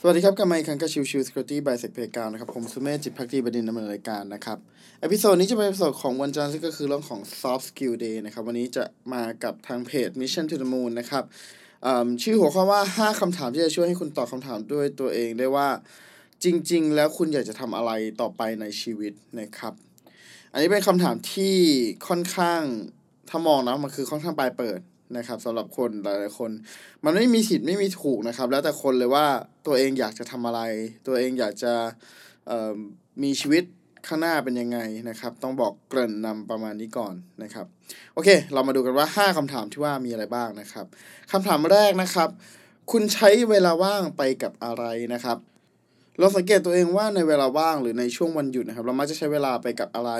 สวัสดีครับกลับมาอีกครั้งกับชิวชิวสกิลตี้ by เซ็กเพกาวนะครับผมสุเมธจิตพักดีบดินทร์ดำเนินรายการนะครับ episode นี้จะเป็น episode ของวันจันทร์ซึ่งก็คือเรื่องของ soft skill day นะครับ วันนี้จะมากับทางเพจ mission to the moon นะครับชื่อหัวข้อว่า 5คำถามที่จะช่วยให้คุณตอบคำถามด้วยตัวเองได้ว่าจริง ๆ แล้วคุณอยากจะทำอะไรต่อไปในชีวิตนะครับ อันนี้เป็นคำถามที่ค่อนข้างถ้ามองนะมันคือค่อนข้างปลายเปิด นะครับสำหรับคนหลายๆคน มันไม่มีผิดไม่มีถูกนะครับ แล้วแต่คนเลยว่าตัวเองอยากจะทำอะไร ตัวเองอยากจะมีชีวิตข้างหน้าเป็นยังไงนะครับ ต้องบอกเกริ่นนำประมาณนี้ก่อนนะครับ โอเค เรามาดูกันว่า 5คำถามที่ว่ามีอะไรบ้างนะครับคำถามแรกนะครับ คุณใช้เวลาว่างไปกับอะไรนะครับ เราสังเกตตัวเองว่าในเวลาว่างหรือในช่วงวันหยุดนะครับ เรามักจะใช้เวลาไปกับอะไร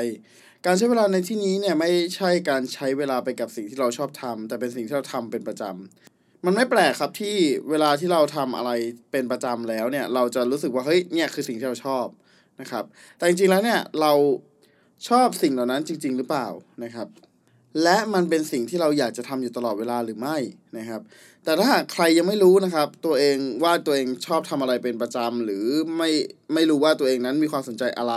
การใช้เวลาในที่นี้เนี่ยไม่ใช่การใช้เวลาไปกับสิ่งที่เราชอบทำแต่เป็นสิ่งที่เราทำเป็นประจำมันไม่แปลกครับที่เวลาที่เราทำอะไรเป็นประจำแล้วเนี่ย เราจะรู้สึกว่าเฮ้ยเนี่ยคือสิ่งที่เราชอบนะครับ แต่จริงๆแล้วเนี่ยเราชอบสิ่งเหล่านั้นจริง ๆ หรือเปล่านะครับ และมันเป็นสิ่งที่เราอยากจะทำอยู่ตลอดเวลาหรือไม่นะครับ แต่ถ้าหากใครยังไม่รู้นะครับ ตัวเองว่าตัวเองชอบทำอะไรเป็นประจำหรือไม่ไม่รู้ว่าตัวเองนั้นมีความสนใจอะไร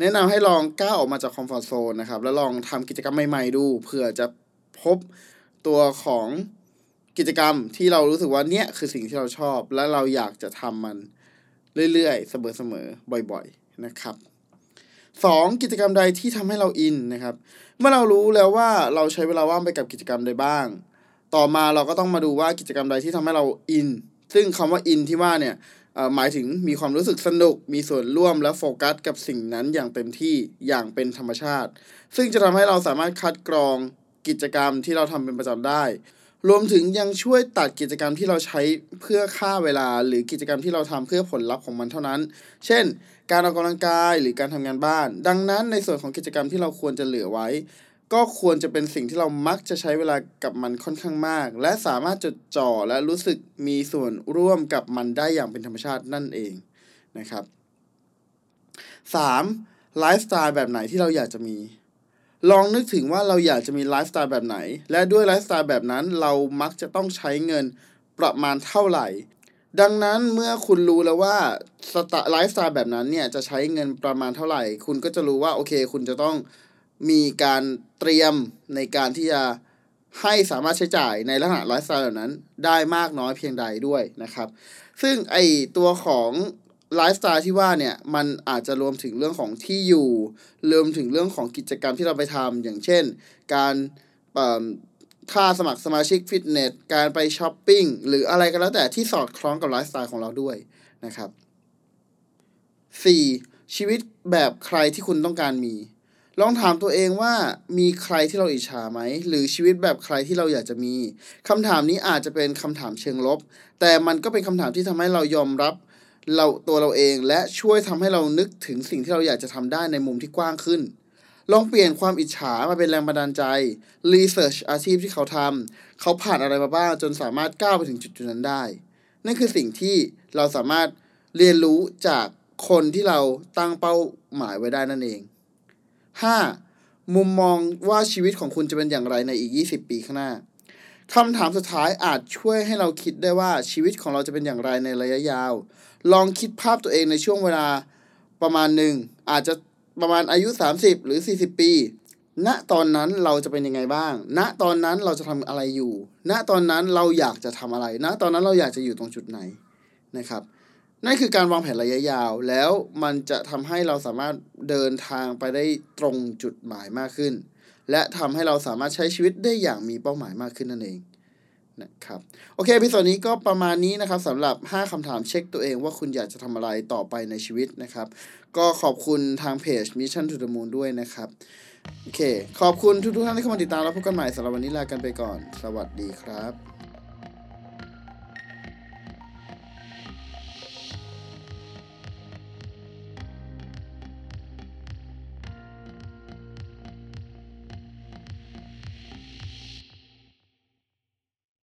แนะนำให้ลองก้าวออกมาจากคอมฟอร์ทโซนนะครับ แล้วลองทำกิจกรรมใหม่ๆดูเผื่อจะพบตัวของกิจกรรมที่เรารู้สึกว่าเนี่ยคือสิ่งที่เราชอบ และเราอยากจะทำมันเรื่อยๆ เสมอๆบ่อย ๆนะครับ สองกิจกรรมใดที่ทำให้เราอินนะครับ เมื่อเรารู้แล้วว่าเราใช้เวลาว่างไปกับกิจกรรมใดบ้าง ต่อมาเราก็ต้องมาดูว่ากิจกรรมใดที่ทำให้เราอิน ซึ่งคำว่าอินที่ว่าเนี่ยหมายถึงมีความรู้สึกสนุก มีส่วนร่วมและโฟกัสกับสิ่งนั้นอย่างเต็มที่อย่างเป็นธรรมชาติ ซึ่งจะทำให้เราสามารถคัดกรองกิจกรรมที่เราทำเป็นประจำได้ รวมถึงยังช่วยตัดกิจกรรมที่เราใช้เพื่อฆ่าเวลา หรือกิจกรรมที่เราทำเพื่อผลลัพธ์ของมันเท่านั้น เช่น การออกกำลังกายหรือการทำงานบ้าน ดังนั้นในส่วนของกิจกรรมที่เราควรจะเหลือไว้ ก็ควรจะเป็นสิ่งที่เรามักจะใช้เวลากับมันค่อนข้างมาก และสามารถจดจ่อและรู้สึกมีส่วนร่วมกับมันได้อย่างเป็นธรรมชาตินั่นเองนะครับ 3. ไลฟ์สไตล์แบบไหนที่เราอยากจะมี ลองนึกถึงว่าเราอยากจะมีไลฟ์สไตล์แบบไหน และด้วยไลฟ์สไตล์แบบนั้นเรามักจะต้องใช้เงินประมาณเท่าไหร่ ดังนั้นเมื่อคุณรู้แล้วว่าสไตล์ไลฟ์สไตล์แบบนั้นเนี่ยจะใช้เงินประมาณเท่าไหร่ คุณก็จะรู้ว่าโอเค คุณจะต้องมีการเตรียมในการที่จะให้สามารถใช้จ่ายในลักษณะไลฟ์สไตล์แบบนั้นได้มากน้อยเพียงใดด้วยนะครับ ซึ่งไอตัวของ ไลฟ์สไตล์ที่ว่าเนี่ยมันอาจจะรวมถึงเรื่องของที่อยู่รวมถึงเรื่องของกิจกรรมที่เราไปทำอย่างเช่น การค่าสมัครสมาชิกฟิตเนสการไปช้อปปิ้งหรืออะไรก็แล้วแต่ที่สอดคล้องกับไลฟ์สไตล์ของเราด้วยนะครับ 4. ชีวิตแบบใครที่คุณต้องการมี ลองถามตัวเองว่ามีใครที่เราอิจฉาไหม หรือชีวิตแบบใครที่เราอยากจะมีคำถามนี้อาจจะเป็นคำถามเชิงลบ แต่มันก็เป็นคำถามที่ทำให้เรายอมรับ เราตัวเราเองและช่วยทำให้เรานึกถึงสิ่งที่เราอยากจะทำได้ในมุมที่กว้างขึ้น ลองเปลี่ยนความอิจฉามาเป็นแรงบันดาลใจรีเสิร์ชอาชีพที่เขาทำเขาผ่านอะไรมาบ้างจนสามารถก้าวไปถึงจุดจุดนั้นได้ นั่นคือสิ่งที่เราสามารถเรียนรู้จากคนที่เราตั้งเป้าหมายไว้ได้นั่นเอง 5. มุมมองว่าชีวิตของคุณจะเป็นอย่างไรในอีก 20 ปีข้างหน้า คำถามสุดท้ายอาจช่วยให้เราคิดได้ว่าชีวิตของเราจะเป็นอย่างไรในระยะยาว ลองคิดภาพตัวเองในช่วงเวลาประมาณหนึ่ง อาจจะประมาณอายุ 30 หรือ 40 ปี ณ ตอนนั้นเราจะเป็นยังไงบ้าง ณ ตอนนั้นเราจะทำอะไรอยู่ ณ ตอนนั้นเราอยากจะทำอะไร ณ ตอนนั้นเราอยากจะอยู่ตรงจุดไหนนะครับ นั่นคือการวางแผนระยะยาว แล้วมันจะทำให้เราสามารถเดินทางไปได้ตรงจุดหมายมากขึ้น และทำให้เราสามารถใช้ชีวิตได้อย่างมีเป้าหมายมากขึ้นนั่นเองนะครับโอเคพิโซดนี้ก็ประมาณนี้นะครับสำหรับ 5คำถามเช็คตัวเองว่าคุณอยากจะทำอะไรต่อไปในชีวิตนะครับ ก็ขอบคุณทางเพจ Mission to the Moon ด้วยนะครับโอเค ขอบคุณทุกๆท่านที่เข้ามาติดตามแล้วพบกันใหม่สำหรับวันนี้ลากันไปก่อน สวัสดีครับ